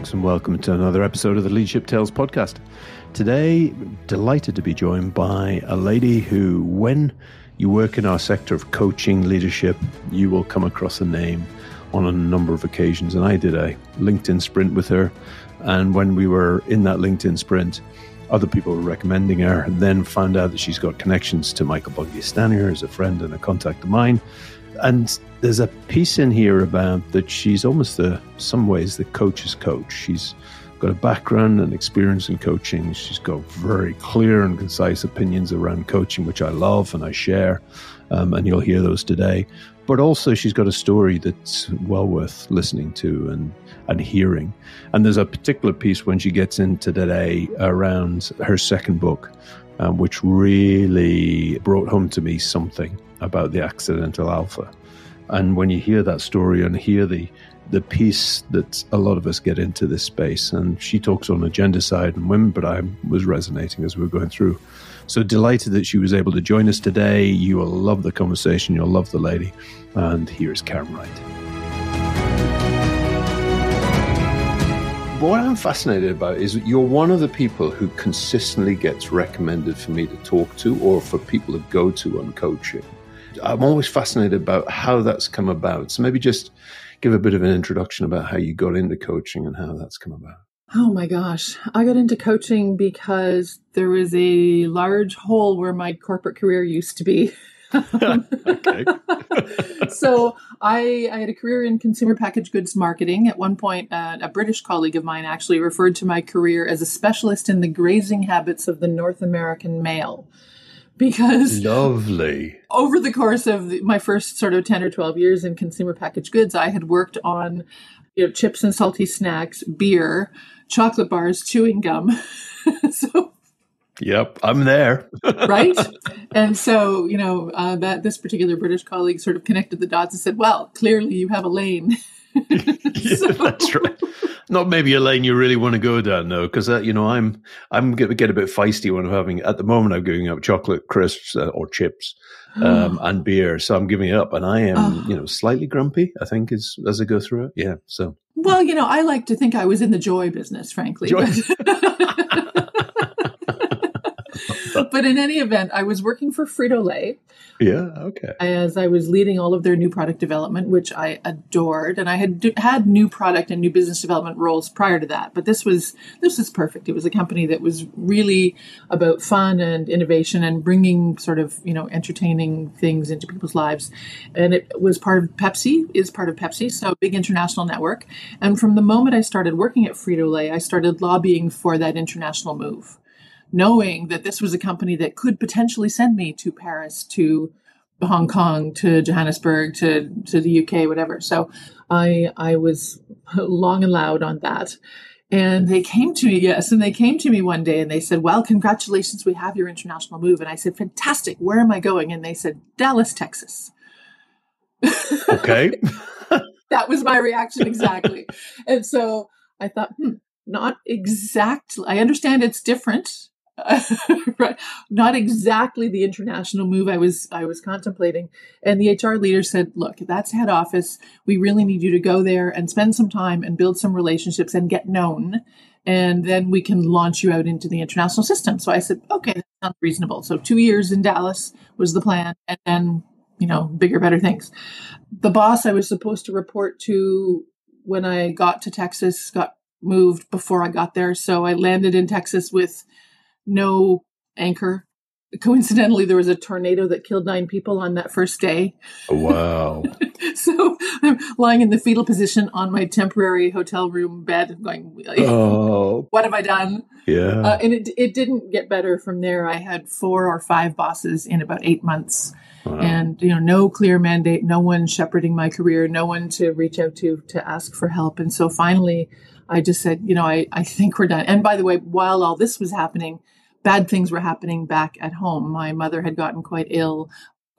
and welcome to another episode of the Leadership Tales podcast. Today, delighted to be joined by a lady who, when you work in our sector of coaching leadership, you will come across a name on a number of occasions. And I did a LinkedIn sprint with her. And when we were in that LinkedIn sprint, other people were recommending her, and then found out that she's got connections to Michael Bungay Stanier as a friend and a contact of mine. And there's a piece in here about that she's almost the some ways the coach's coach. She's got a background and experience in coaching. She's got very clear and concise opinions around coaching, which I love and I share. Um, and you'll hear those today. But also, she's got a story that's well worth listening to and, and hearing. And there's a particular piece when she gets into today around her second book, um, which really brought home to me something about the accidental alpha. And when you hear that story and hear the the piece that a lot of us get into this space, and she talks on the gender side and women, but I was resonating as we were going through. So delighted that she was able to join us today. You will love the conversation. You'll love the lady. And here's Karen Wright. what I'm fascinated about is you're one of the people who consistently gets recommended for me to talk to or for people to go to on coaching. I'm always fascinated about how that's come about. So maybe just give a bit of an introduction about how you got into coaching and how that's come about. Oh my gosh. I got into coaching because there was a large hole where my corporate career used to be. so I, I, had a career in consumer packaged goods marketing. At one point, uh, a British colleague of mine actually referred to my career as a specialist in the grazing habits of the North American male because lovely over the course of the, my first sort of 10 or 12 years in consumer packaged goods i had worked on you know chips and salty snacks beer chocolate bars chewing gum so Yep, I'm there. right? And so, you know, uh, that this particular British colleague sort of connected the dots and said, "Well, clearly you have a lane." yeah, so. that's right not maybe a lane you really want to go down though, because uh, you know I'm I'm get, get a bit feisty when I'm having at the moment I'm giving up chocolate crisps uh, or chips um, and beer, so I'm giving up, and I am oh. you know slightly grumpy. I think as as I go through it, yeah. So well, you know, I like to think I was in the joy business, frankly. Joy. but in any event, I was working for Frito Lay. Yeah, okay. As I was leading all of their new product development, which I adored, and I had had new product and new business development roles prior to that. But this was this was perfect. It was a company that was really about fun and innovation and bringing sort of you know entertaining things into people's lives. And it was part of Pepsi, is part of Pepsi, so big international network. And from the moment I started working at Frito Lay, I started lobbying for that international move knowing that this was a company that could potentially send me to Paris, to Hong Kong, to Johannesburg, to to the UK, whatever. So I I was long and loud on that. And they came to me, yes, and they came to me one day and they said, Well, congratulations, we have your international move. And I said, Fantastic, where am I going? And they said, Dallas, Texas. Okay. that was my reaction exactly. and so I thought, hmm, not exactly. I understand it's different Not exactly the international move I was I was contemplating. And the HR leader said, "Look, that's head office. We really need you to go there and spend some time and build some relationships and get known, and then we can launch you out into the international system." So I said, "Okay, that sounds reasonable." So 2 years in Dallas was the plan and then, you know, bigger better things. The boss I was supposed to report to when I got to Texas got moved before I got there, so I landed in Texas with no anchor. Coincidentally, there was a tornado that killed nine people on that first day. Wow. so I'm lying in the fetal position on my temporary hotel room bed, going, oh. What have I done? Yeah. Uh, and it, it didn't get better from there. I had four or five bosses in about eight months. Wow. And you know, no clear mandate, no one shepherding my career, no one to reach out to to ask for help. And so finally, I just said, you know, I, I think we're done. And by the way, while all this was happening, bad things were happening back at home. My mother had gotten quite ill.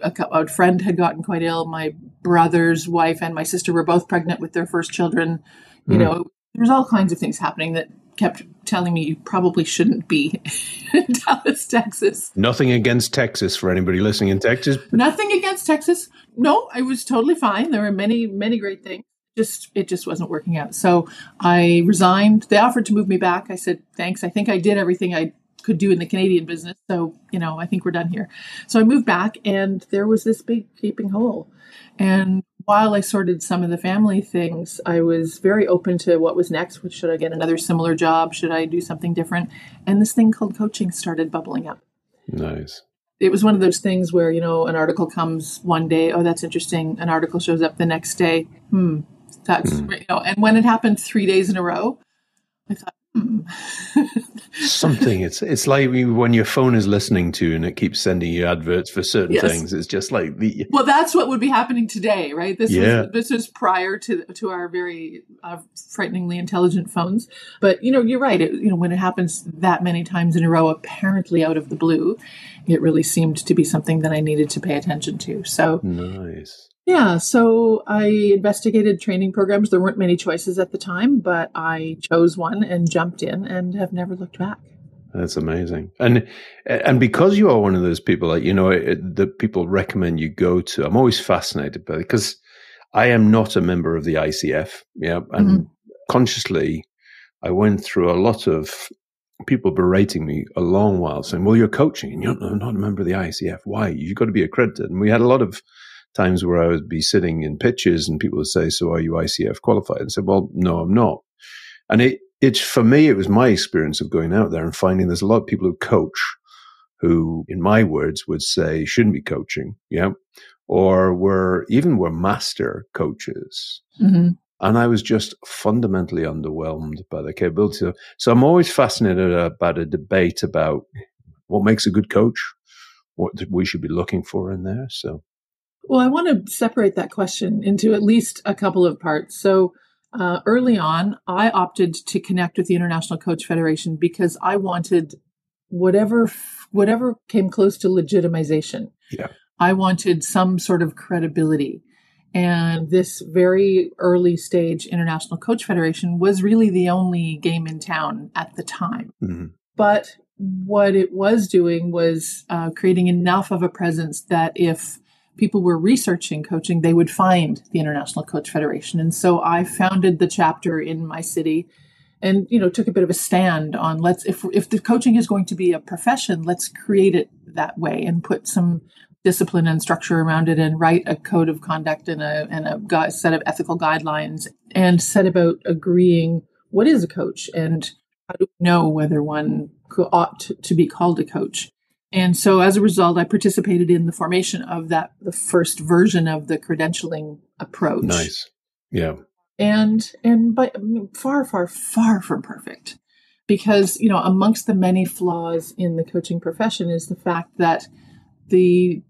A, a, friend had gotten quite ill. My brother's wife and my sister were both pregnant with their first children. You mm. know, there was all kinds of things happening that kept telling me you probably shouldn't be in Dallas, Texas. Nothing against Texas for anybody listening in Texas. Nothing against Texas. No, I was totally fine. There were many, many great things. just it just wasn't working out. So I resigned. They offered to move me back. I said thanks. I think I did everything I could do in the Canadian business. So, you know, I think we're done here. So I moved back and there was this big gaping hole. And while I sorted some of the family things, I was very open to what was next. Which should I get another similar job? Should I do something different? And this thing called coaching started bubbling up. Nice. It was one of those things where, you know, an article comes one day, oh, that's interesting. An article shows up the next day. Hmm. That's, mm. you know, and when it happened three days in a row, I thought, Something. It's it's like when your phone is listening to and it keeps sending you adverts for certain yes. things. It's just like the. Well, that's what would be happening today, right? This yeah. was this was prior to to our very uh, frighteningly intelligent phones. But you know, you're right. It, you know, when it happens that many times in a row, apparently out of the blue, it really seemed to be something that I needed to pay attention to. So nice. Yeah, so I investigated training programs. There weren't many choices at the time, but I chose one and jumped in and have never looked back. That's amazing. And and because you are one of those people that you know that people recommend you go to. I'm always fascinated by it because I am not a member of the ICF. Yeah, and mm-hmm. consciously I went through a lot of people berating me a long while saying, "Well, you're coaching and you're not a member of the ICF. Why? You've got to be accredited." And we had a lot of times where I would be sitting in pitches and people would say, "So are you ICF qualified?" And said, "Well, no, I'm not." And it it's for me, it was my experience of going out there and finding there's a lot of people who coach who, in my words, would say shouldn't be coaching, yeah, or were even were master coaches. Mm-hmm. And I was just fundamentally underwhelmed by the capability. So I'm always fascinated about a debate about what makes a good coach, what we should be looking for in there. So well, I want to separate that question into at least a couple of parts. So, uh, early on, I opted to connect with the International Coach Federation because I wanted whatever whatever came close to legitimization. Yeah. I wanted some sort of credibility. And this very early stage International Coach Federation was really the only game in town at the time. Mm-hmm. But what it was doing was uh, creating enough of a presence that if people were researching coaching, they would find the International Coach Federation. And so I founded the chapter in my city and you know took a bit of a stand on let's if if the coaching is going to be a profession, let's create it that way and put some discipline and structure around it and write a code of conduct and a and a set of ethical guidelines and set about agreeing what is a coach and how do we know whether one ought to be called a coach and so as a result, I participated in the formation of that, the first version of the credentialing approach. Nice. Yeah. And, and by far, far, far from perfect because, you know, amongst the many flaws in the coaching profession is the fact that the,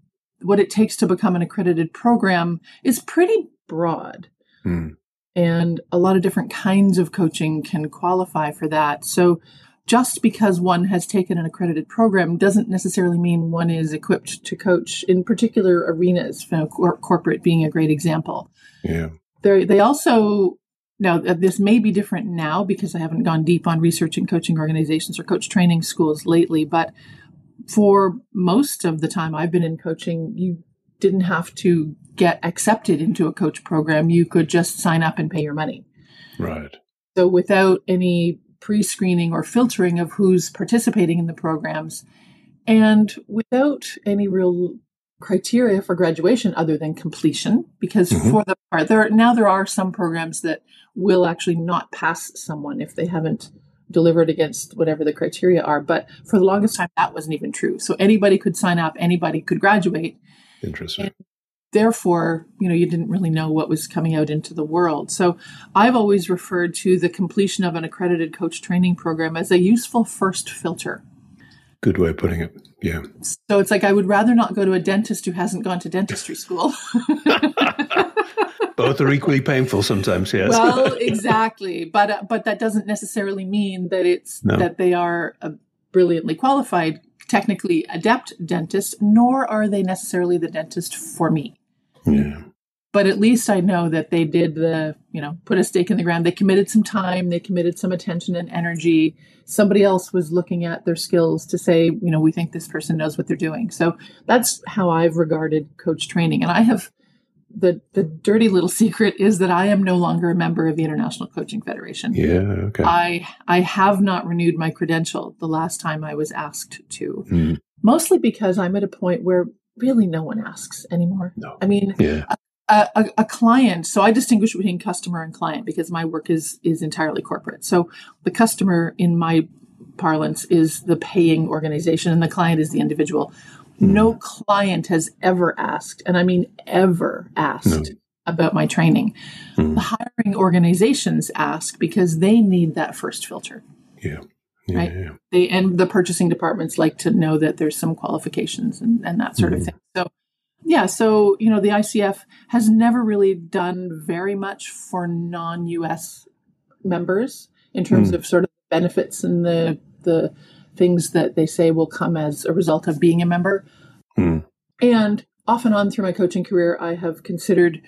what it takes to become an accredited program is pretty broad. Mm. And a lot of different kinds of coaching can qualify for that. So just because one has taken an accredited program doesn't necessarily mean one is equipped to coach in particular arenas, you know, cor- corporate being a great example. Yeah. They they also now uh, this may be different now because I haven't gone deep on research and coaching organizations or coach training schools lately, but for most of the time I've been in coaching, you didn't have to get accepted into a coach program. You could just sign up and pay your money. Right. So without any pre screening or filtering of who's participating in the programs, and without any real criteria for graduation other than completion because mm-hmm. for the part there now there are some programs that will actually not pass someone if they haven't delivered against whatever the criteria are. But for the longest time that wasn't even true. So anybody could sign up anybody could graduate. Interesting therefore, you know, you didn't really know what was coming out into the world. So I've always referred to the completion of an accredited coach training program as a useful first filter. Good way of putting it. Yeah. So it's like I would rather not go to a dentist who hasn't gone to dentistry school. Both are equally painful sometimes, yes. Well, exactly, but uh, but that doesn't necessarily mean that it's no. that they are a brilliantly qualified, technically adept dentist, nor are they necessarily the dentist for me. Yeah. But at least I know that they did the, you know, put a stake in the ground. They committed some time, they committed some attention and energy. Somebody else was looking at their skills to say, you know, we think this person knows what they're doing. So that's how I've regarded coach training. And I have the the dirty little secret is that I am no longer a member of the International Coaching Federation. Yeah, okay. I I have not renewed my credential the last time I was asked to. Mm. Mostly because I'm at a point where really no one asks anymore. No. I mean, Yeah. a, a, a client. So I distinguish between customer and client because my work is is entirely corporate. So the customer, in my parlance, is the paying organization, and the client is the individual. No client has ever asked, and I mean ever asked. No. About my training. Mm. The hiring organizations ask because they need that first filter. Yeah. Yeah. Right. They and the purchasing departments like to know that there's some qualifications and, and that sort of Mhm. thing. So yeah, so you know, the ICF has never really done very much for non-US members in terms Mm. of sort of benefits and the the things that they say will come as a result of being a member. Mm. And off and on through my coaching career, I have considered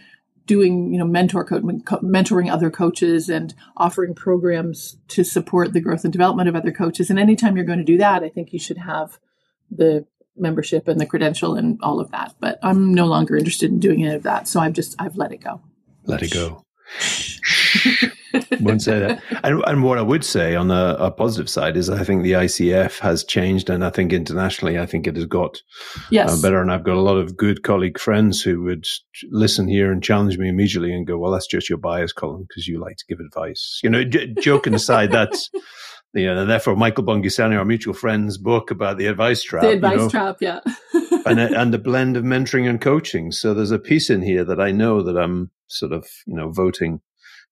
doing, you know, mentor co- co- mentoring other coaches and offering programs to support the growth and development of other coaches. And anytime you're going to do that, I think you should have the membership and the credential and all of that. But I'm no longer interested in doing any of that, so I've just I've let it go. Let it go. Wouldn't say that. And, and what I would say on a, a positive side is I think the ICF has changed, and I think internationally, I think it has got Yes. uh, better. And I've got a lot of good colleague friends who would listen here and challenge me immediately and go, "Well, that's just your bias, Colin, because you like to give advice." You know, j- joking aside, that's you know, and therefore Michael Bungay Stanier, our mutual friend's book about the advice trap. the you advice know, trap, yeah. and a, and the blend of mentoring and coaching. So there's a piece in here that I know that I'm sort of you know voting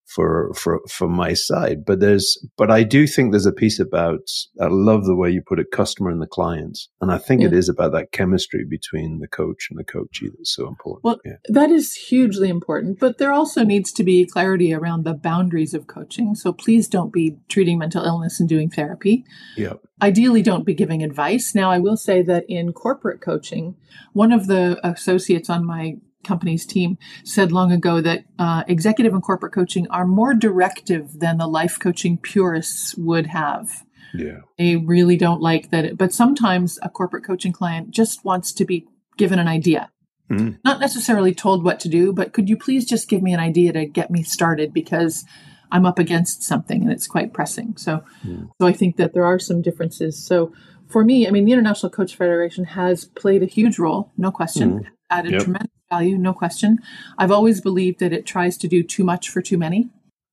for for for my side, but there's but I do think there's a piece about I love the way you put it, customer and the clients, and I think it Yeah. is about that chemistry between the coach and the coachee that's so important. Well, yeah, That is hugely important, but there also needs to be clarity around the boundaries of coaching. So please don't be treating mental illness and doing therapy. yeah, Ideally, don't be giving advice. Now, I will say that in corporate coaching, one of the associates on my company's team said long ago that uh, executive and corporate coaching are more directive than the life coaching purists would have. yeah, They really don't like that. It, but sometimes a corporate coaching client just wants to be given an idea Mm. not necessarily told what to do, but could you please just give me an idea to get me started because I'm up against something and it's quite pressing. So, Mm. so I think that there are some differences. So, for me, I mean, the International Coach Federation has played a huge role, no question, added Yep. tremendous value, no question. I've always believed that it tries to do too much for too many,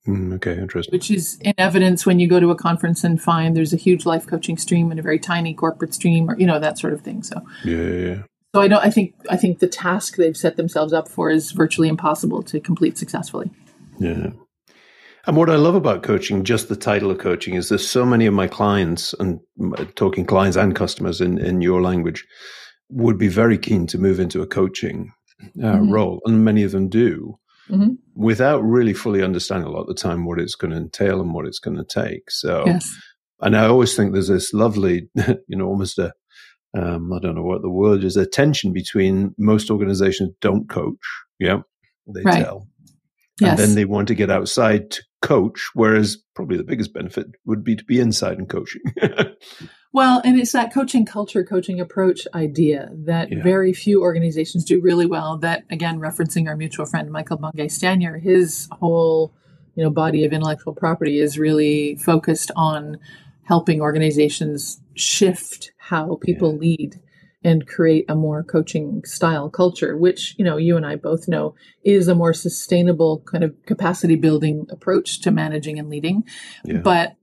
Mm, okay, interesting. which is in evidence when you go to a conference and find there's a huge life coaching stream and a very tiny corporate stream, or you know that sort of thing. So, Yeah, yeah, yeah. so I don't. I think. I think the task they've set themselves up for is virtually impossible to complete successfully. Yeah. And what I love about coaching, just the title of coaching, is there's so many of my clients, and talking clients and customers in, in your language, would be very keen to move into a coaching uh, Mhm. role. And many of them do Mhm. without really fully understanding a lot of the time what it's going to entail and what it's going to take. So, Yes. and I always think there's this lovely, you know, almost a, um, I don't know what the word is, a tension between most organizations don't coach. Yeah. They Right. tell Yes. and then they want to get outside to coach, whereas probably the biggest benefit would be to be inside and coaching. well, and it's that coaching culture, coaching approach idea that Yeah. very few organizations do really well. That again, referencing our mutual friend Michael Bungay Stanier, his whole you know body of intellectual property is really focused on helping organizations shift how people lead and create a more coaching style culture which you know you and I both know is a more sustainable kind of capacity building approach to managing and leading Yeah. but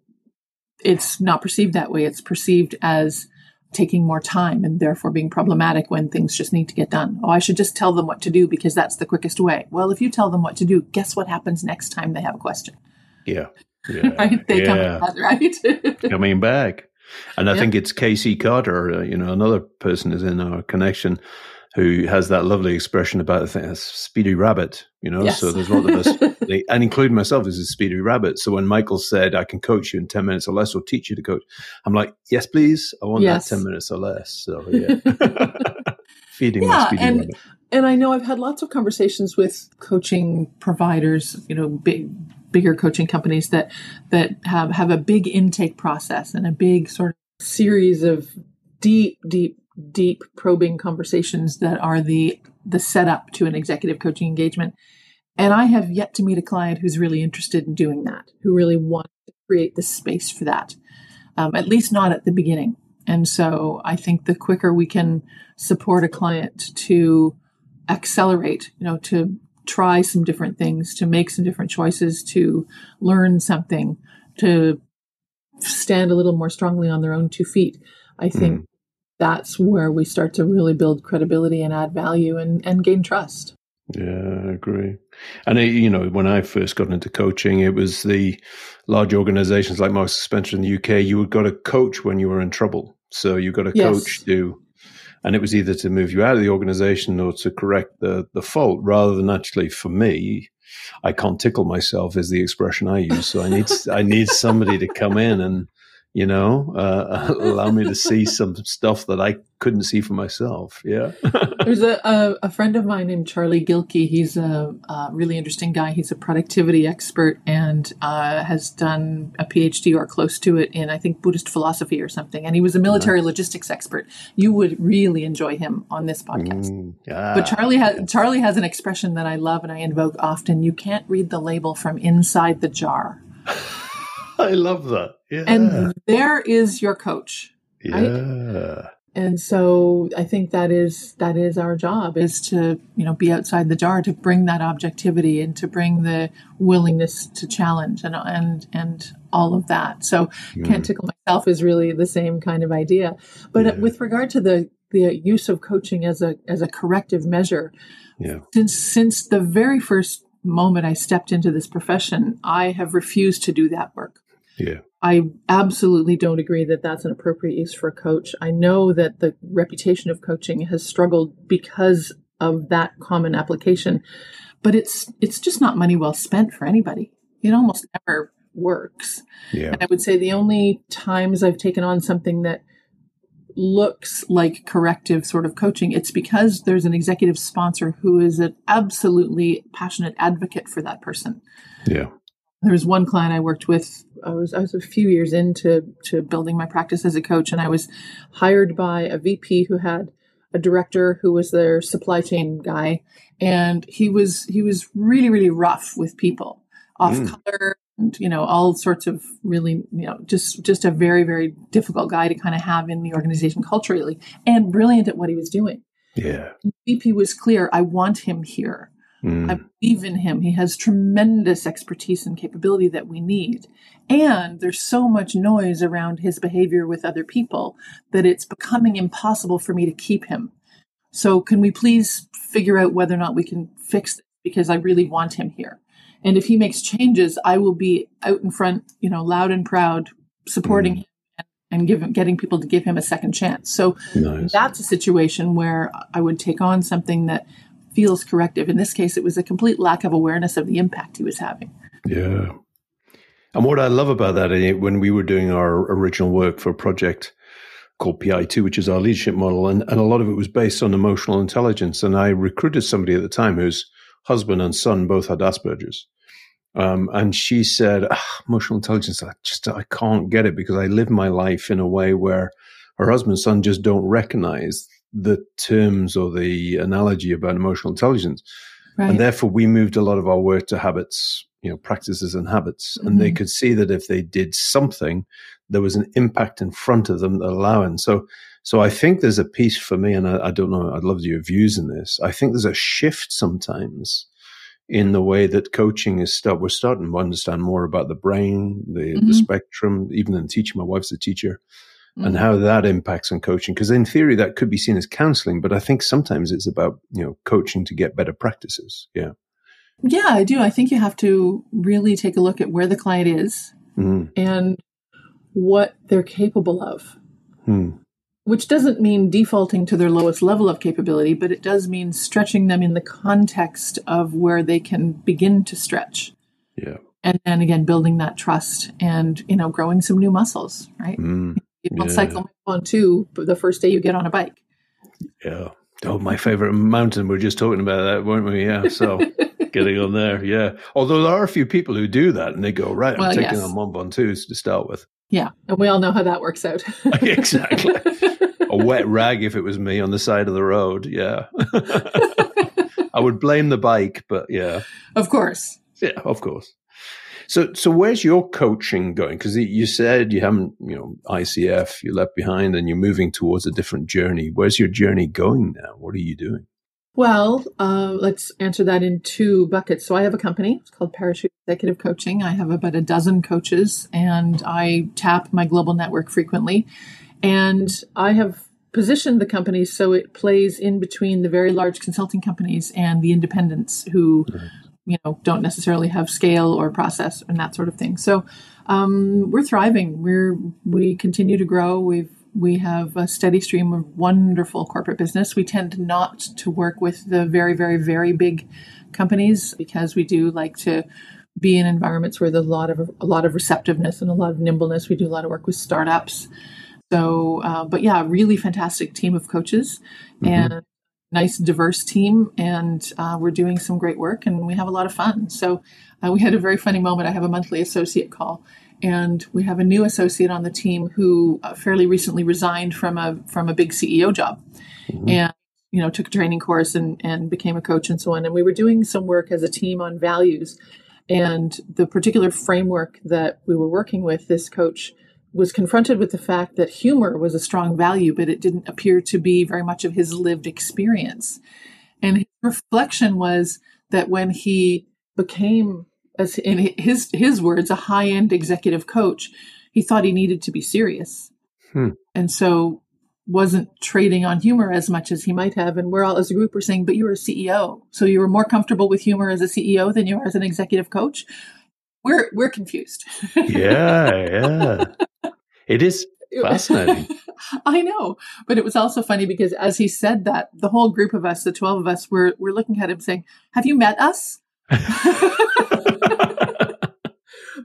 it's not perceived that way it's perceived as taking more time and therefore being problematic when things just need to get done oh i should just tell them what to do because that's the quickest way well if you tell them what to do guess what happens next time they have a question yeah. Yeah. right they come back, right Coming back. And I Yeah. think it's Casey Carter, uh, you know, another person is in our connection who has that lovely expression about a speedy rabbit, you know. Yes. So there's a lot of us, and including myself, as a speedy rabbit. So when Michael said, I can coach you in 10 minutes or less or teach you to coach, I'm like, yes, please. I want Yes. that 10 minutes or less. So yeah. Feeding my Yeah, speedy and- rabbit. and I know I've had lots of conversations with coaching providers, you know, big bigger coaching companies that that have have a big intake process and a big sort of series of deep deep deep probing conversations that are the the setup to an executive coaching engagement. And I have yet to meet a client who's really interested in doing that, who really wants to create the space for that. Um, at least not at the beginning. And so I think the quicker we can support a client to accelerate, you know, to try some different things, to make some different choices, to learn something, to stand a little more strongly on their own two feet, I think mm. That's where we start to really build credibility and add value and, and gain trust. Yeah, I agree. And it, you know, when I first got into coaching, it was the large organizations like Marks Spencer in the UK. You would got to coach when you were in trouble, so you got a yes. coach to, and it was either to move you out of the organization or to correct the the fault, rather than actually for me. I can't tickle myself is the expression I use. So I need I need somebody to come in and you know, uh, allow me to see some stuff that I couldn't see for myself. Yeah. There's a, a, a, friend of mine named Charlie Gilkey. He's a, a, really interesting guy. He's a productivity expert and uh, has done a PhD or close to it in, I think, Buddhist philosophy or something. And he was a military nice. logistics expert. You would really enjoy him on this podcast. Mm. But Charlie has Charlie has an expression that I love and I invoke often. You can't read the label from inside the jar. I love that. Yeah. And there is your coach. Right? Yeah. And so I think that is that is our job is to, you know, be outside the jar to bring that objectivity and to bring the willingness to challenge and and and all of that. So mm. can't tickle myself is really the same kind of idea. But yeah. with regard to the the use of coaching as a as a corrective measure, yeah. since since the very first moment I stepped into this profession, I have refused to do that work. Yeah. I absolutely don't agree that that's an appropriate use for a coach. I know that the reputation of coaching has struggled because of that common application, but it's it's just not money well spent for anybody. It almost never works. Yeah. And I would say the only times I've taken on something that looks like corrective sort of coaching, it's because there's an executive sponsor who is an absolutely passionate advocate for that person. Yeah. There was one client I worked with. I was I was a few years into to building my practice as a coach, and I was hired by a VP who had a director who was their supply chain guy, and he was he was really really rough with people, off mm. color, and you know all sorts of really you know just just a very very difficult guy to kind of have in the organization culturally, and brilliant at what he was doing. Yeah, VP was clear. I want him here. Mm. I believe in him. He has tremendous expertise and capability that we need. And there's so much noise around his behavior with other people that it's becoming impossible for me to keep him. So, can we please figure out whether or not we can fix this? Because I really want him here. And if he makes changes, I will be out in front, you know, loud and proud, supporting mm. him and give, getting people to give him a second chance. So nice. that's a situation where I would take on something that feels corrective. In this case, it was a complete lack of awareness of the impact he was having. Yeah. And what I love about that, eh, when we were doing our original work for a project called PI2, which is our leadership model, and, and a lot of it was based on emotional intelligence. And I recruited somebody at the time whose husband and son both had Asperger's. Um, and she said, ah, emotional intelligence, I just, I can't get it because I live my life in a way where her husband and son just don't recognize the terms or the analogy about emotional intelligence. Right. And therefore, we moved a lot of our work to habits, you know, practices and habits. Mm-hmm. And they mm-hmm. could see that if they did something, there was an impact in front of them allowing. So, so I think there's a piece for me, and I, I don't know, I'd love your views in this. I think there's a shift sometimes in the way that coaching is start. We're starting to understand more about the brain, the, mm-hmm. the spectrum, even in teaching. My wife's a teacher mm-hmm. and how that impacts on coaching. Because in theory, that could be seen as counseling, but I think sometimes it's about you know coaching to get better practices. Yeah. Yeah, I do. I think you have to really take a look at where the client is mm. and what they're capable of. Mm. Which doesn't mean defaulting to their lowest level of capability, but it does mean stretching them in the context of where they can begin to stretch. Yeah. And then again, building that trust and, you know, growing some new muscles, right? Mm. You don't yeah. cycle on two the first day you get on a bike. Yeah. Oh, my favorite mountain. We are just talking about that, weren't we? Yeah. So getting on there. Yeah. Although there are a few people who do that and they go, right, I'm well, taking yes. on Mont Ventoux to start with. Yeah. And we all know how that works out. exactly. a wet rag if it was me on the side of the road. Yeah. I would blame the bike, but yeah. Of course. Yeah, of course. So, so where's your coaching going? Because you said you haven't, you know, ICF, you left behind, and you're moving towards a different journey. Where's your journey going now? What are you doing? Well, uh, let's answer that in two buckets. So I have a company. It's called Parachute Executive Coaching. I have about a dozen coaches, and I tap my global network frequently. And I have positioned the company so it plays in between the very large consulting companies and the independents who mm-hmm you know don't necessarily have scale or process and that sort of thing. So um, we're thriving. We're we continue to grow. We've we have a steady stream of wonderful corporate business. We tend not to work with the very very very big companies because we do like to be in environments where there's a lot of a lot of receptiveness and a lot of nimbleness. We do a lot of work with startups. So, uh, but yeah, really fantastic team of coaches, mm-hmm. and nice, diverse team, and uh, we're doing some great work and we have a lot of fun. So uh, we had a very funny moment. I have a monthly associate call, and we have a new associate on the team who uh, fairly recently resigned from a from a big CEO job, mm-hmm. and you know took a training course and and became a coach and so on. And we were doing some work as a team on values, and the particular framework that we were working with this coach was confronted with the fact that humor was a strong value, but it didn't appear to be very much of his lived experience. And his reflection was that when he became, as in his his words, a high end executive coach, he thought he needed to be serious, hmm. and so wasn't trading on humor as much as he might have. And we're all, as a group, were saying, "But you're a CEO, so you were more comfortable with humor as a CEO than you are as an executive coach." We're we're confused. yeah, yeah. It is fascinating. I know, but it was also funny because as he said that, the whole group of us, the 12 of us, were, were looking at him saying, Have you met us?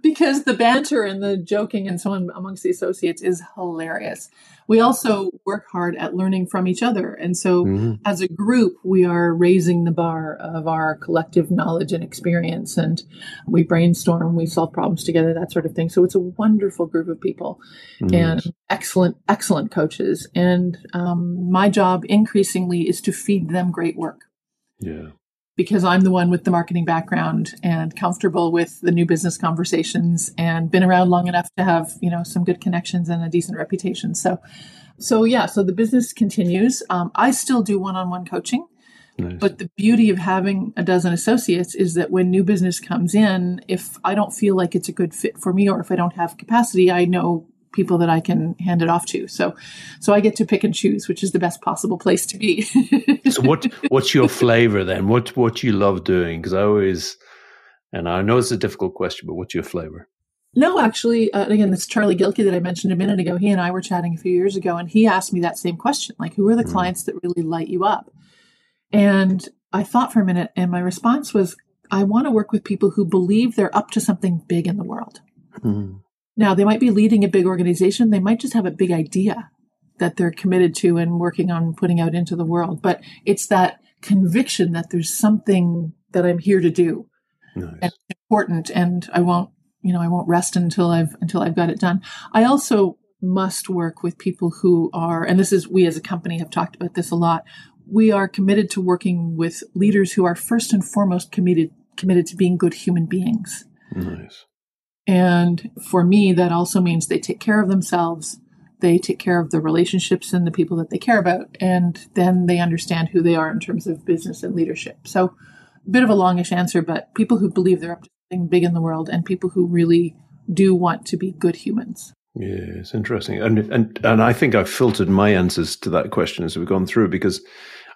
because the banter and the joking and so on amongst the associates is hilarious. We also work hard at learning from each other. And so mm-hmm. as a group, we are raising the bar of our collective knowledge and experience. And we brainstorm, we solve problems together, that sort of thing. So it's a wonderful group of people nice. and excellent, excellent coaches. And um, my job increasingly is to feed them great work. Yeah because I'm the one with the marketing background and comfortable with the new business conversations and been around long enough to have, you know, some good connections and a decent reputation. So, so yeah, so the business continues. Um, I still do one-on-one coaching. Nice. But the beauty of having a dozen associates is that when new business comes in, if I don't feel like it's a good fit for me or if I don't have capacity, I know people that I can hand it off to. So, so I get to pick and choose, which is the best possible place to be. so, what what's your flavor then? What what you love doing? Because I always, and I know it's a difficult question, but what's your flavor? No, actually, uh, again, this Charlie Gilkey that I mentioned a minute ago. He and I were chatting a few years ago, and he asked me that same question: like, who are the mm. clients that really light you up? And I thought for a minute, and my response was, I want to work with people who believe they're up to something big in the world. Mm. Now, they might be leading a big organization, they might just have a big idea that they're committed to and working on putting out into the world. But it's that conviction that there's something that I'm here to do. Nice. And important and I won't, you know, I won't rest until I've until I've got it done. I also must work with people who are and this is we as a company have talked about this a lot. We are committed to working with leaders who are first and foremost committed committed to being good human beings. Nice. And for me, that also means they take care of themselves, they take care of the relationships and the people that they care about, and then they understand who they are in terms of business and leadership. So, a bit of a longish answer, but people who believe they're up to something big in the world and people who really do want to be good humans. Yeah, it's interesting. And, and, and I think I've filtered my answers to that question as we've gone through because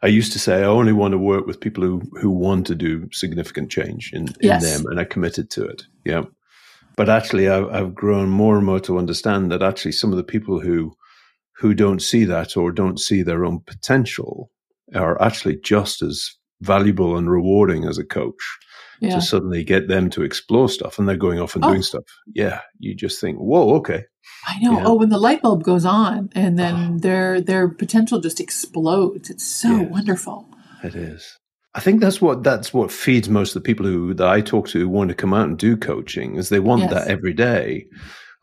I used to say I only want to work with people who, who want to do significant change in, in yes. them and are committed to it. Yeah. But actually, I've, I've grown more and more to understand that actually some of the people who who don't see that or don't see their own potential are actually just as valuable and rewarding as a coach yeah. to suddenly get them to explore stuff and they're going off and oh. doing stuff. Yeah, you just think, whoa, okay. I know. Yeah. Oh, when the light bulb goes on and then oh. their their potential just explodes. It's so yes, wonderful. It is. I think that's what that's what feeds most of the people who that I talk to who want to come out and do coaching is they want yes. that every day.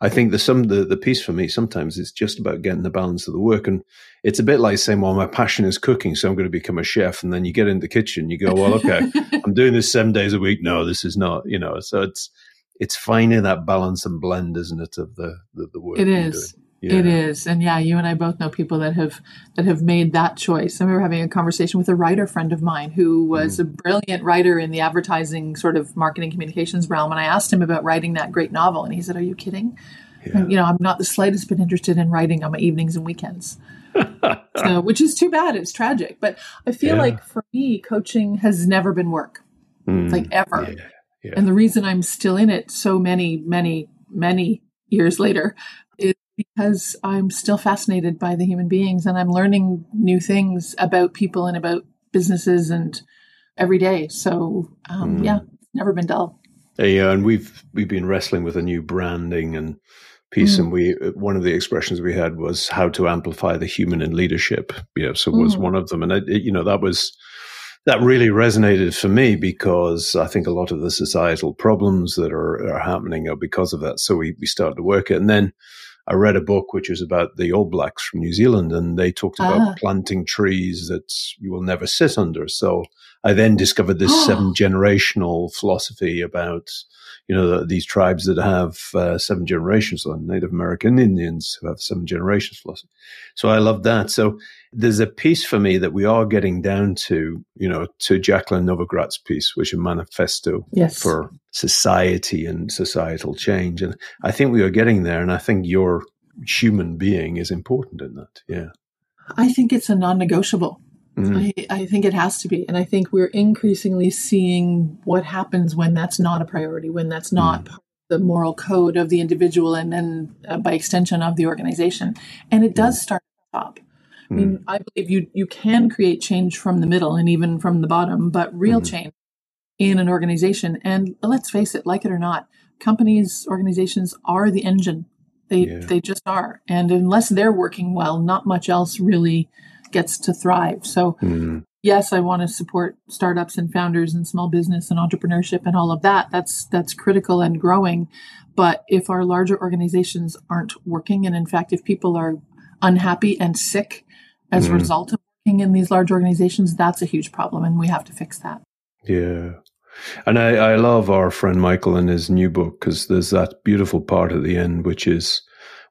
I think the some the, the piece for me sometimes is just about getting the balance of the work. And it's a bit like saying, Well, my passion is cooking, so I'm going to become a chef. And then you get in the kitchen, you go, Well, okay, I'm doing this seven days a week. No, this is not, you know. So it's it's finding that balance and blend, isn't it, of the the, the work. It is. Yeah. It is, and yeah, you and I both know people that have that have made that choice. I remember having a conversation with a writer friend of mine who was mm. a brilliant writer in the advertising sort of marketing communications realm, and I asked him about writing that great novel, and he said, "Are you kidding? Yeah. And, you know, I'm not the slightest bit interested in writing on my evenings and weekends." so, which is too bad. It's tragic, but I feel yeah. like for me, coaching has never been work, mm. like ever. And the reason I'm still in it so many, many, many years later because I'm still fascinated by the human beings and I'm learning new things about people and about businesses and every day. So um, mm. yeah, never been dull. Yeah, and we've we've been wrestling with a new branding and piece, mm. and we one of the expressions we had was how to amplify the human in leadership. Yeah, so was mm. one of them, and it, it, you know that was that really resonated for me because I think a lot of the societal problems that are, are happening are because of that. So we we started to work it, and then I read a book which was about the All Blacks from New Zealand, and they talked about ah. planting trees that you will never sit under. So I then discovered this seven generational philosophy about you know the, these tribes that have uh, seven generations, or Native American Indians who have seven generations philosophy. So I love that. So there's a piece for me that we are getting down to, you know, to Jacqueline Novogratz piece, which is a manifesto yes. for society and societal change. And I think we are getting there. And I think your human being is important in that. Yeah. I think it's a non negotiable. Mm. I, I, think it has to be. And I think we're increasingly seeing what happens when that's not a priority, when that's not mm. the moral code of the individual and then uh, by extension of the organization. And it does mm. start at the top. I mean, mm. I believe you you can create change from the middle and even from the bottom, but real change in an organization. And let's face it, like it or not, companies, organizations are the engine. They yeah. they just are. And unless they're working well, not much else really gets to thrive. So mm. yes, I want to support startups and founders and small business and entrepreneurship and all of that. That's that's critical and growing. But if our larger organizations aren't working, and in fact, if people are unhappy and sick as mm. a result of working in these large organizations, that's a huge problem, and we have to fix that. Yeah. And I, I love our friend Michael and his new book because there's that beautiful part at the end, which is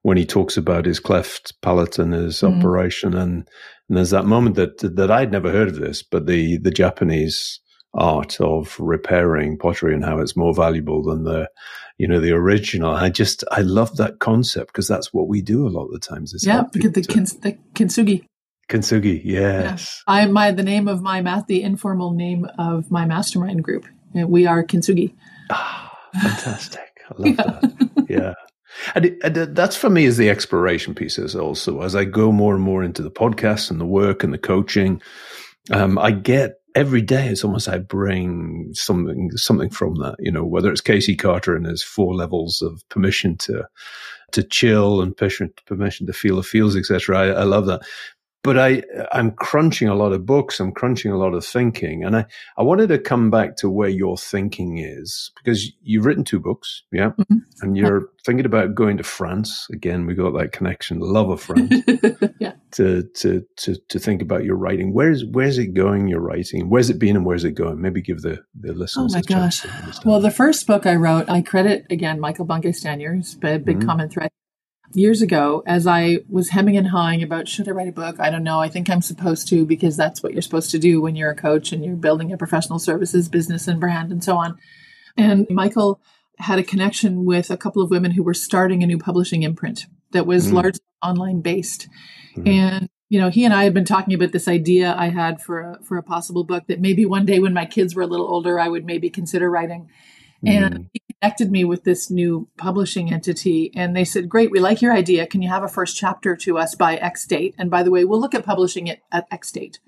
when he talks about his cleft palate and his mm. operation. And, and there's that moment that, that I'd never heard of this, but the, the Japanese art of repairing pottery and how it's more valuable than the, you know, the original. I just, I love that concept because that's what we do a lot of the times. yeah, the, the, kins, the kintsugi. Kintsugi, yes. Yeah. I my the name of my math, the informal name of my mastermind group. We are Kintsugi. Ah, fantastic! I love yeah. that. Yeah. And, it, and, that's for me is the exploration pieces also as I go more and more into the podcast and the work and the coaching. Um, I get every day it's almost I bring something something from that. You know, whether it's Casey Carter and his four levels of permission to to chill and permission, permission to feel the feels, etc. I, I love that but I, I'm crunching a lot of books. I'm crunching a lot of thinking. And I, I wanted to come back to where your thinking is because you've written two books. Yeah. Mm-hmm. And you're thinking about going to France. Again, we got that connection, love of France yeah. to, to, to, to think about your writing. Where's, where's it going? Your writing, where's it been and where's it going? Maybe give the, the listeners. Oh my gosh. Well, the first book I wrote, I credit again, Michael Bungay Stanier, a big mm-hmm. common thread years ago as I was hemming and hawing about should I write a book? I don't know. I think I'm supposed to because that's what you're supposed to do when you're a coach and you're building a professional services business and brand and so on. And Michael had a connection with a couple of women who were starting a new publishing imprint that was mm. largely online based. Mm. And you know, he and I had been talking about this idea I had for a, for a possible book that maybe one day when my kids were a little older, I would maybe consider writing. And mm. he connected me with this new publishing entity. And they said, Great, we like your idea. Can you have a first chapter to us by X date? And by the way, we'll look at publishing it at X date.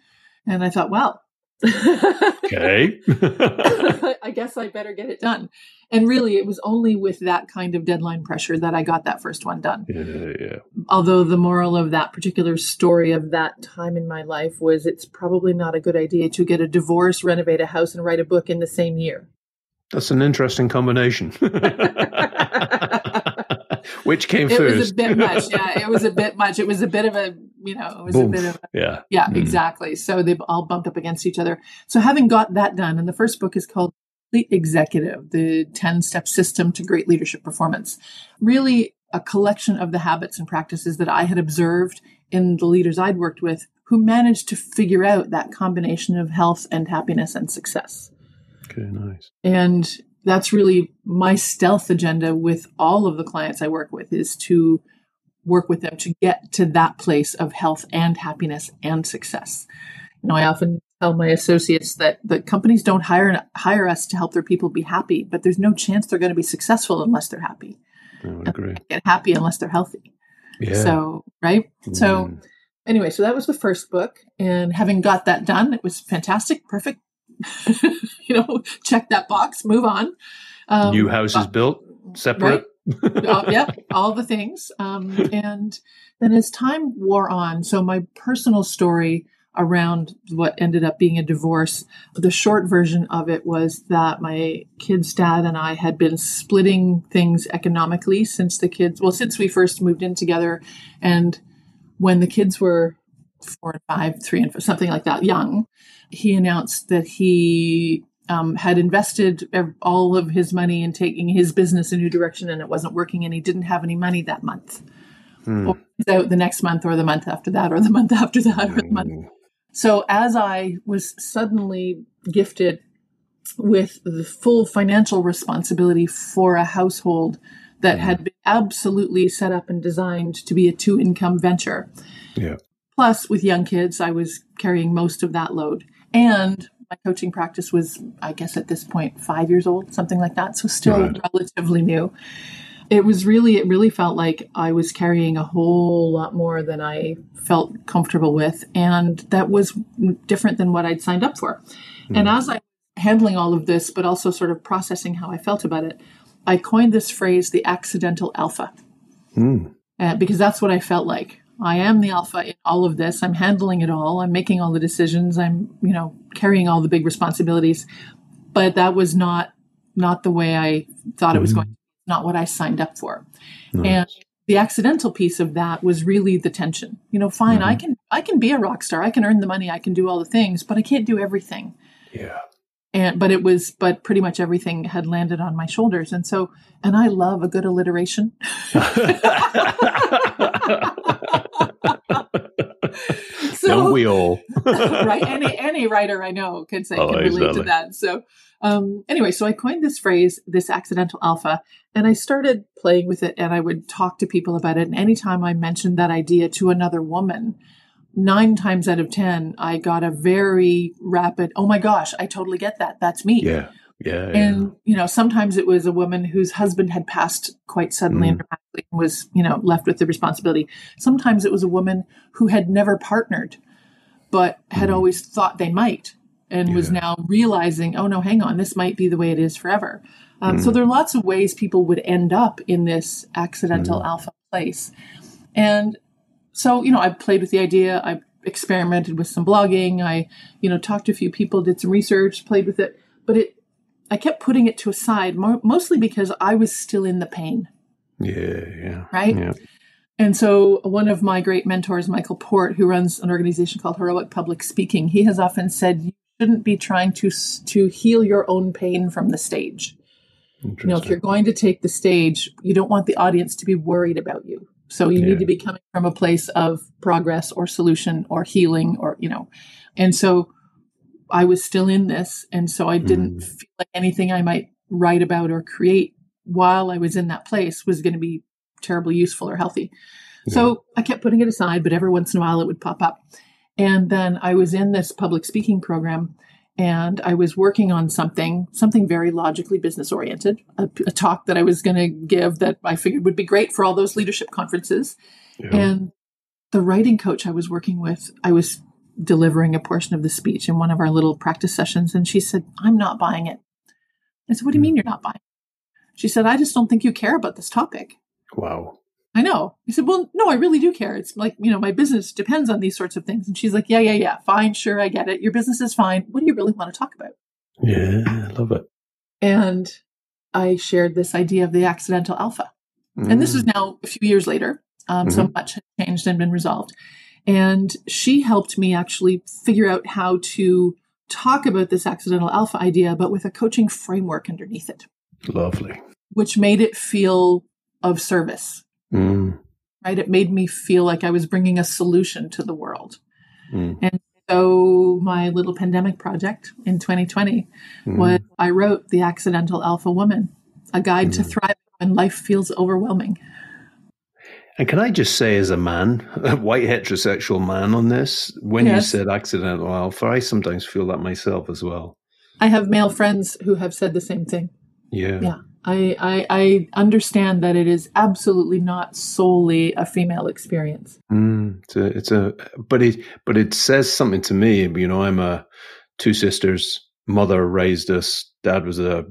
And I thought, well, okay. I guess I better get it done. And really, it was only with that kind of deadline pressure that I got that first one done. Yeah, yeah. Although the moral of that particular story of that time in my life was it's probably not a good idea to get a divorce, renovate a house, and write a book in the same year. That's an interesting combination. Which came it first? was a bit much. Yeah, it was a bit much. It was a bit of a, you know, it was Boom. a bit of a, yeah. yeah, Mm. exactly. So they've all bumped up against each other. So having got that done, and the first book is called Complete Executive, the 10 step system to great leadership performance. Really a collection of the habits and practices that I had observed in the leaders I'd worked with who managed to figure out that combination of health and happiness and success. Okay, nice. And that's really my stealth agenda with all of the clients I work with is to work with them to get to that place of health and happiness and success. You know, I often tell my associates that the companies don't hire hire us to help their people be happy, but there's no chance they're going to be successful unless they're happy. I would agree. Get happy unless they're healthy. Yeah. So, right? So, Mm. anyway, so that was the first book. And having got that done, it was fantastic, perfect. you know, check that box, move on. Um, new house is built separate. uh, yep, all the things. Um, and then as time wore on, so my personal story around what ended up being a divorce, the short version of it was that my kid's dad and I had been splitting things economically since the kids, well, since we first moved in together. And when the kids were four and five, three and f- something like that, young, he announced that he um, had invested all of his money in taking his business a new direction and it wasn't working and he didn't have any money that month. Hmm. Or the next month or the month after that or the month after that or the month. Mm. So as I was suddenly gifted with the full financial responsibility for a household that had been absolutely set up and designed to be a two income venture. Yeah. Plus, with young kids, I was carrying most of that load. And my coaching practice was, I guess, at this point, five years old, something like that. So still Right. relatively new. It was really, it really felt like I was carrying a whole lot more than I felt comfortable with. And that was different than what I'd signed up for. And as I handling all of this, but also sort of processing how I felt about it, I coined this phrase, the accidental alpha Mm. uh, because that's what I felt like. I am the alpha in all of this. I'm handling it all. I'm making all the decisions. I'm, you know, carrying all the big responsibilities. But that was not not the way I thought it was mm-hmm. going. to be, Not what I signed up for. Nice. And the accidental piece of that was really the tension. You know, fine, I mm-hmm. can I can be a rock star. I can earn the money. I can do all the things, but I can't do everything yeah. And but it was but pretty much everything had landed on my shoulders. And so and i love a good alliteration. So Don't we all? right. Any any writer i know can say Oh, can relate exactly. to that. So um anyway so i coined this phrase this accidental alpha and i started playing with it and i would talk to people about it. And anytime i mentioned that idea to another woman nine times out of ten i got a very rapid oh my gosh i totally get that that's me Yeah. Yeah. yeah. and you know sometimes it was a woman whose husband had passed quite suddenly and Mm. dramatically and was you know left with the responsibility sometimes it was a woman who had never partnered but had Mm. always thought they might and was now realizing oh no hang on this might be the way it is forever um, Mm. so there are lots of ways people would end up in this accidental Mm. alpha place and so you know i played with the idea i experimented with some blogging i you know talked to a few people did some research played with it but it i kept putting it to a side mo- mostly because i was still in the pain yeah. Yeah. right Yeah. and so one of my great mentors michael port who runs an organization called heroic public speaking he has often said you shouldn't be trying to to heal your own pain from the stage you know if you're going to take the stage you don't want the audience to be worried about you so you Yeah. need to be coming from a place of progress or solution or healing or you know and so i was still in this and so i didn't Mm. feel like anything i might write about or create while i was in that place was going to be terribly useful or healthy so i kept putting it aside but every once in a while it would pop up and then i was in this public speaking program and I was working on something, something very logically business oriented, a, a talk that I was going to give that I figured would be great for all those leadership conferences. Yeah. And the writing coach I was working with, I was delivering a portion of the speech in one of our little practice sessions, and she said, I'm not buying it. I said, What do you hmm. mean you're not buying it? She said, I just don't think you care about this topic. wow. I know. I said, Well, no, I really do care. It's like, you know, my business depends on these sorts of things. And she's like, Yeah, yeah, yeah. Fine. Sure. I get it. Your business is fine. What do you really want to talk about? Yeah. I love it. And I shared this idea of the accidental alpha. Mm. And this is now a few years later. Um, mm-hmm. So much has changed and been resolved. And she helped me actually figure out how to talk about this accidental alpha idea, but with a coaching framework underneath it. Lovely. Which made it feel of service. Mm. Right? It made me feel like I was bringing a solution to the world. Mm. And so my little pandemic project in 2020 mm. was I wrote The Accidental Alpha Woman, a guide to thrive when life feels overwhelming. And can I just say, as a man, a white heterosexual man on this, when yes. you said accidental alpha, I sometimes feel that myself as well. I have male friends who have said the same thing. Yeah. Yeah. I, I, I understand that it is absolutely not solely a female experience. Mm, it's a, it's a, but it, but it says something to me. You know, I'm a two sisters. Mother raised us. Dad was a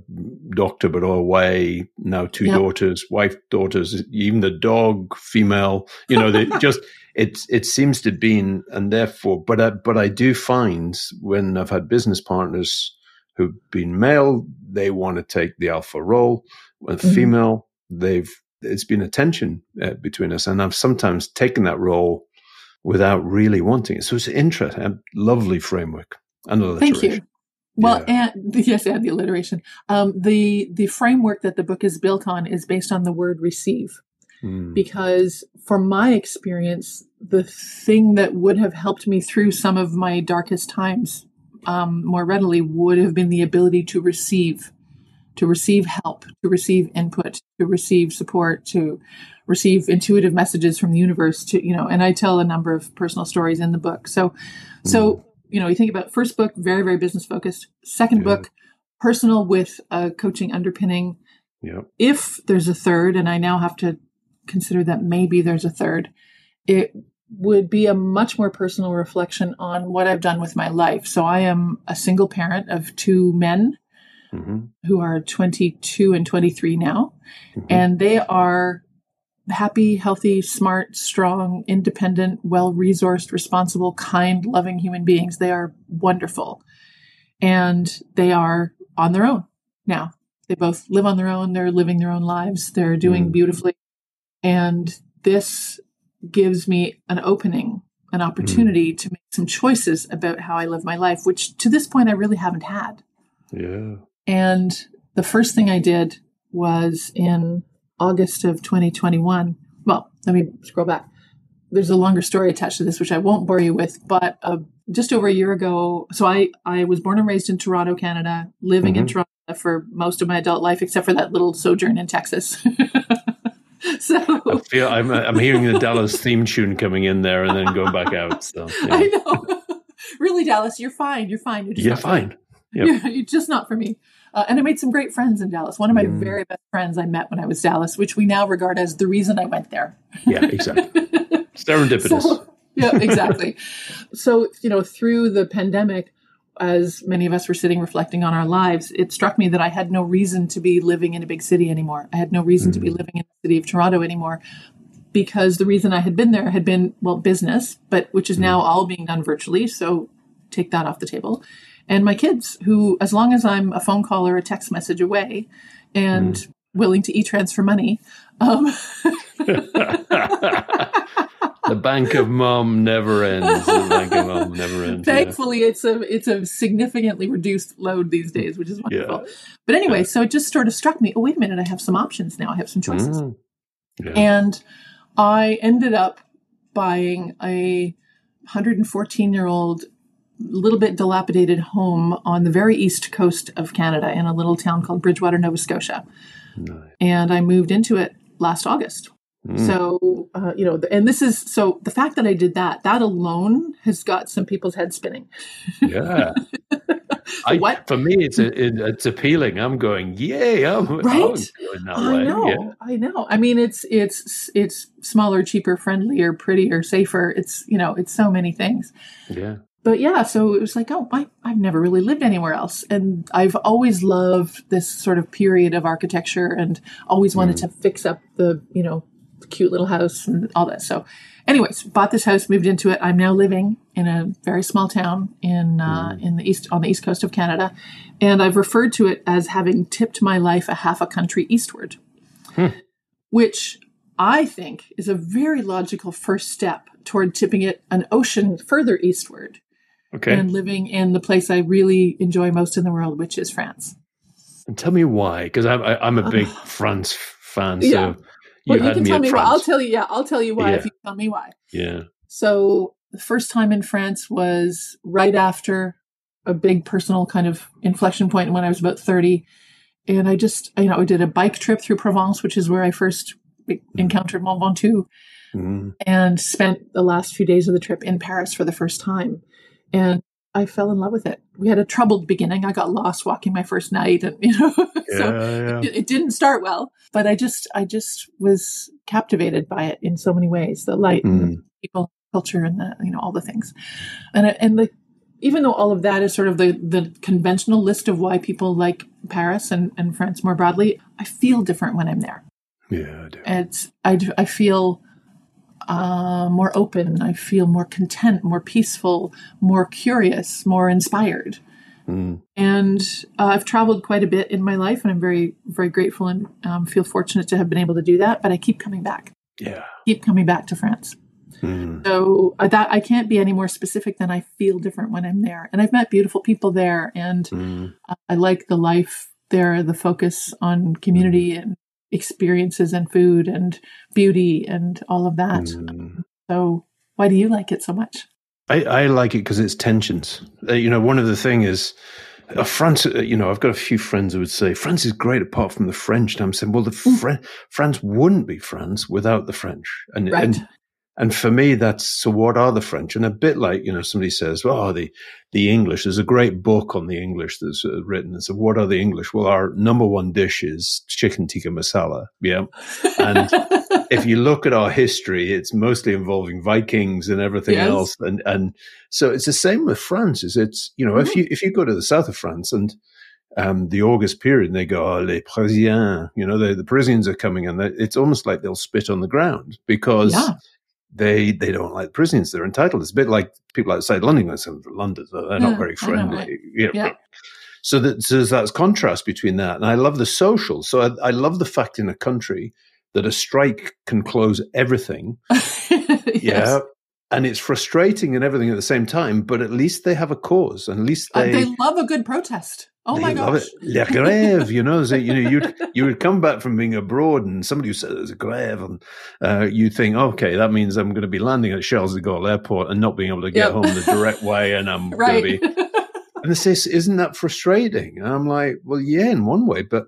doctor, but away. Now two yep. daughters, wife, daughters, even the dog, female. You know, they just it it seems to be, and therefore, but I, but I do find when I've had business partners who've been male, they want to take the alpha role. When mm-hmm. female, they've it's been a tension uh, between us, and I've sometimes taken that role without really wanting it. So it's interesting, a lovely framework and Thank you. Well, yeah. and yes, and the alliteration. Um, the the framework that the book is built on is based on the word receive, mm. because from my experience, the thing that would have helped me through some of my darkest times um, more readily would have been the ability to receive, to receive help, to receive input, to receive support, to receive intuitive messages from the universe. To you know, and I tell a number of personal stories in the book. So, mm. so you know, you think about first book, very, very business focused. Second yeah. book, personal with a coaching underpinning. Yeah. If there's a third, and I now have to consider that maybe there's a third, it would be a much more personal reflection on what I've done with my life. So I am a single parent of two men mm-hmm. who are 22 and 23 now, mm-hmm. and they are happy, healthy, smart, strong, independent, well resourced, responsible, kind, loving human beings. They are wonderful. And they are on their own now. They both live on their own. They're living their own lives. They're doing mm. beautifully. And this gives me an opening, an opportunity mm. to make some choices about how I live my life, which to this point I really haven't had. Yeah. And the first thing I did was in August of 2021. Well, let me scroll back. There's a longer story attached to this, which I won't bore you with, but uh, just over a year ago, so I, I was born and raised in Toronto, Canada, living mm-hmm. in Toronto for most of my adult life, except for that little sojourn in Texas. so I feel I'm, I'm hearing the Dallas theme tune coming in there and then going back out. So yeah. I know. really, Dallas, you're fine. You're fine. You're, you're fine. Yep. You're, you're just not for me. Uh, and I made some great friends in Dallas. One of my mm. very best friends I met when I was Dallas, which we now regard as the reason I went there. yeah, exactly. Serendipitous. So, yeah, exactly. so, you know, through the pandemic, as many of us were sitting reflecting on our lives, it struck me that I had no reason to be living in a big city anymore. I had no reason mm. to be mm. living in the city of Toronto anymore because the reason I had been there had been, well, business, but which is mm. now all being done virtually. So take that off the table and my kids, who, as long as I'm a phone call or a text message away and mm. willing to e transfer money, um, the bank of mom never ends. The bank of mom never ends. Thankfully, yeah. it's a it's a significantly reduced load these days, which is wonderful. Yeah. But anyway, yeah. so it just sort of struck me. Oh, wait a minute! I have some options now. I have some choices, mm. and I ended up buying a 114 year old little bit dilapidated home on the very east coast of Canada in a little town called Bridgewater, Nova Scotia. Nice. And I moved into it last August. Mm. So, uh, you know, and this is so the fact that I did that, that alone has got some people's heads spinning. Yeah. I, what? For me, it's a, it, it's appealing. I'm going, yay! I'm, right. I'm I know. Yeah. I know. I mean, it's it's it's smaller, cheaper, friendlier, prettier, safer. It's you know, it's so many things. Yeah but yeah, so it was like, oh, I, I've never really lived anywhere else. And I've always loved this sort of period of architecture and always wanted mm. to fix up the, you know, cute little house and all that. So, anyways, bought this house, moved into it. I'm now living in a very small town in uh, mm. in the east on the east coast of Canada, and I've referred to it as having tipped my life a half a country eastward. Hmm which I think is a very logical first step toward tipping it an ocean further eastward Okay. and living in the place I really enjoy most in the world, which is France. And tell me why, because I'm I, I'm a big Uh, France fan. So yeah. You Well, you can tell me why. I'll tell you. Yeah, I'll tell you why if you tell me why. yeah. So the first time in France was right after a big personal kind of inflection point when I was about 30. And I just, you know, I did a bike trip through Provence, which is where I first encountered Mont Ventoux Mm. and spent the last few days of the trip in Paris for the first time. And I fell in love with it. We had a troubled beginning. I got lost walking my first night and, you know, Yeah, so yeah. it, it didn't start well, but I just, I just was captivated by it in so many ways. The light, and the Mm. people, culture, and the, you know, all the things. And, I- and the, even though all of that is sort of the, the conventional list of why people like Paris and, and France more broadly, I feel different when I'm there. Yeah, I do. It's, I, I feel uh, more open. I feel more content, more peaceful, more curious, more inspired. Mm. And uh, I've traveled quite a bit in my life, and I'm very, very grateful and um, feel fortunate to have been able to do that. But I keep coming back, Yeah. keep coming back to France. Mm. So uh, that I can't be any more specific than I feel different when I'm there. And I've met beautiful people there, and Mm. I like the life there, the focus on community and experiences and food and beauty and all of that. Mm. So why do you like it so much? I, I like it because it's tensions. Uh, you know, one of the thing is uh, France. Uh, you know, I've got a few friends who would say France is great apart from the French. And I'm saying, well, the Mm. France wouldn't be France without the French. And Right. and and for me, that's so. What are the French? And a bit like you know, somebody says, "Oh, the the English." There's a great book on the English that's uh, written. And so, what are the English? Well, our number one dish is chicken tikka masala. Yeah, And if you look at our history, it's mostly involving Vikings and everything Yes. else. And and so it's the same with France. Is it's you know Mm-hmm. if you if you go to the south of France and um, the August period, and they go, oh, les Parisiens, you know, the, the Parisians are coming, and it's almost like they'll spit on the ground because Yeah. They they don't like the Parisians. They're entitled. It's a bit like people outside London. Say, London, they're not Yeah, very I know, friendly. Yeah. Yeah. So, that, so there's that contrast between that, and I love the social. So I, I love the fact in a country that a strike can close everything. Yes. Yeah. And it's frustrating and everything at the same time, but at least they have a cause. And at least Uh, they, they love a good protest. Oh they my gosh. La grève, you know, so, you know, you'd, you would come back from being abroad and somebody who said there's a grève and uh, you think, okay, that means I'm going to be landing at Charles de Gaulle airport and not being able to get Yep. home the direct way. And I'm right. going to be, and they say, isn't that frustrating? And I'm like, well, yeah, in one way, but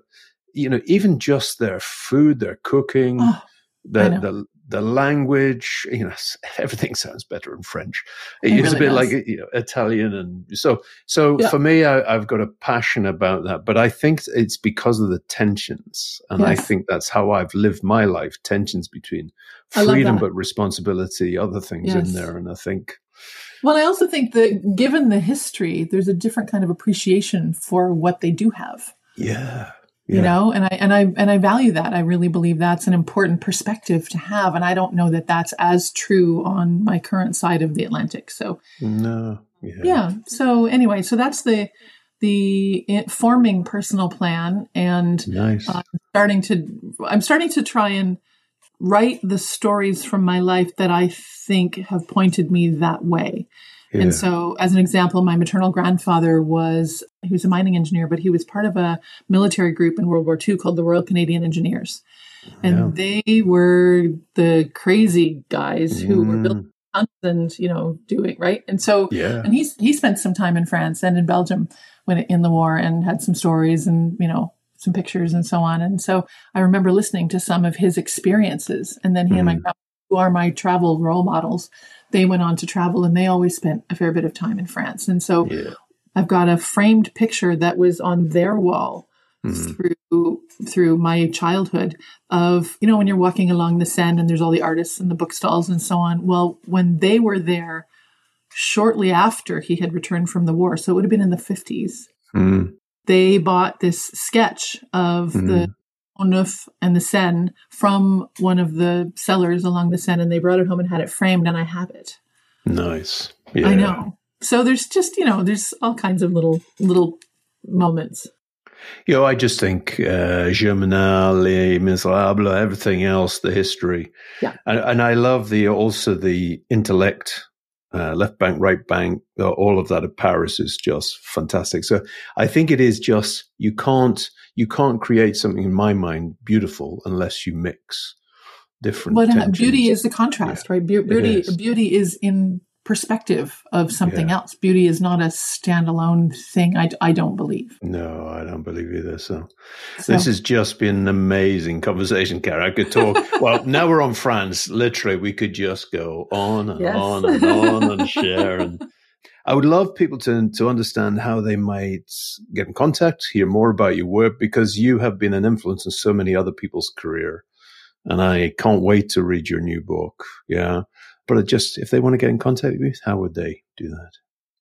you know, even just their food, their cooking, Oh, the. The language, you know, everything sounds better in French. It It's a really bit does. like you know Italian, and so so Yeah. for me, I, I've got a passion about that. But I think it's because of the tensions, and I think that's how I've lived my life: tensions between freedom but responsibility, other things in there, and I think Well, I also think that given the history, there's a different kind of appreciation for what they do have. yeah, You know, and I and I and I value that. I really believe that's an important perspective to have, and I don't know that that's as true on my current side of the Atlantic. So, no, yeah, yeah. So anyway, so that's the the i- forming personal plan, and nice. uh, starting to I'm starting to try and write the stories from my life that I think have pointed me that way. yeah. And so, as an example, my maternal grandfather was he was a mining engineer, but he was part of a military group in World War II called the Royal Canadian Engineers, and they were the crazy guys who were building Mm, tons and you know doing right. And so, yeah, and he's he spent some time in France and in Belgium when in the war and had some stories and you know some pictures and so on. And so I remember listening to some of his experiences, and then he and my Mm. grandma, who are my travel role models, they went on to travel and they always spent a fair bit of time in France. And so yeah. I've got a framed picture that was on their wall Mm, through through my childhood of you know when you're walking along the Seine and there's all the artists and the book and so on. Well, when they were there shortly after he had returned from the war, so it would have been in the 50s, mm, they bought this sketch of the Pont Neuf and the Seine from one of the sellers along the Seine and they brought it home and had it framed and I have it. nice. Yeah. I know. So there's just, you know, there's all kinds of little little moments. You know, I just think uh, Germinal, Les Miserables, everything else, the history. Yeah. And, and I love the also the intellect, uh, left bank, right bank, all of that of Paris is just fantastic. So I think it is just you can't you can't create something in my mind beautiful unless you mix different. But uh, beauty is the contrast, Yeah, right? Beau- Beauty, is. beauty is in perspective of something Yeah. else. Beauty is not a standalone thing. I, I don't believe. No, I don't believe either. So, So, this has just been an amazing conversation, Karen. I could talk. well, now we're on France. Literally, we could just go on and Yes. on and on and share. And I would love people to to understand how they might get in contact, hear more about your work, because you have been an influence in so many other people's career. And I can't wait to read your new book. Yeah. But just, if they want to get in contact with you, how would they do that?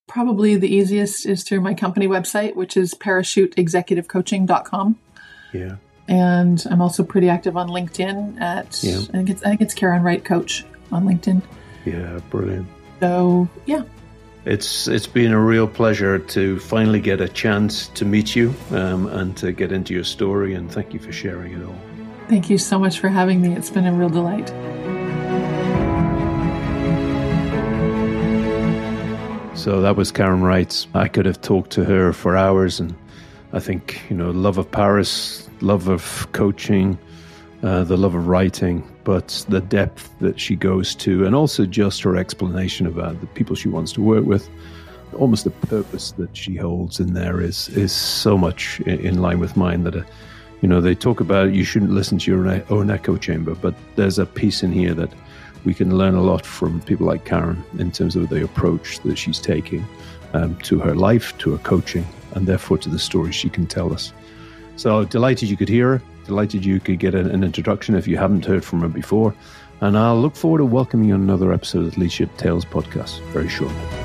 probably the easiest is through my company website, which is parachuteexecutivecoaching.com. Yeah. And I'm also pretty active on LinkedIn at, Yeah. I think it's, I think it's Karen Wright Coach on LinkedIn. Yeah. Brilliant. So yeah, It's it's been a real pleasure to finally get a chance to meet you um, and to get into your story. And thank you for sharing it all. thank you so much for having me. It's been a real delight. So that was Karen Wright. I could have talked to her for hours, and I think you know, love of Paris, love of coaching, uh, the love of writing, but the depth that she goes to, and also just her explanation about the people she wants to work with, almost the purpose that she holds in there is is so much in, in line with mine that. Uh, you know, they talk about you shouldn't listen to your own echo chamber, but there's a piece in here that we can learn a lot from people like Karen in terms of the approach that she's taking um, to her life, to her coaching, and therefore to the stories she can tell us. So delighted you could hear her. Delighted you could get an, an introduction if you haven't heard from her before. And I'll look forward to welcoming you on another episode of the Leadership Tales podcast very shortly.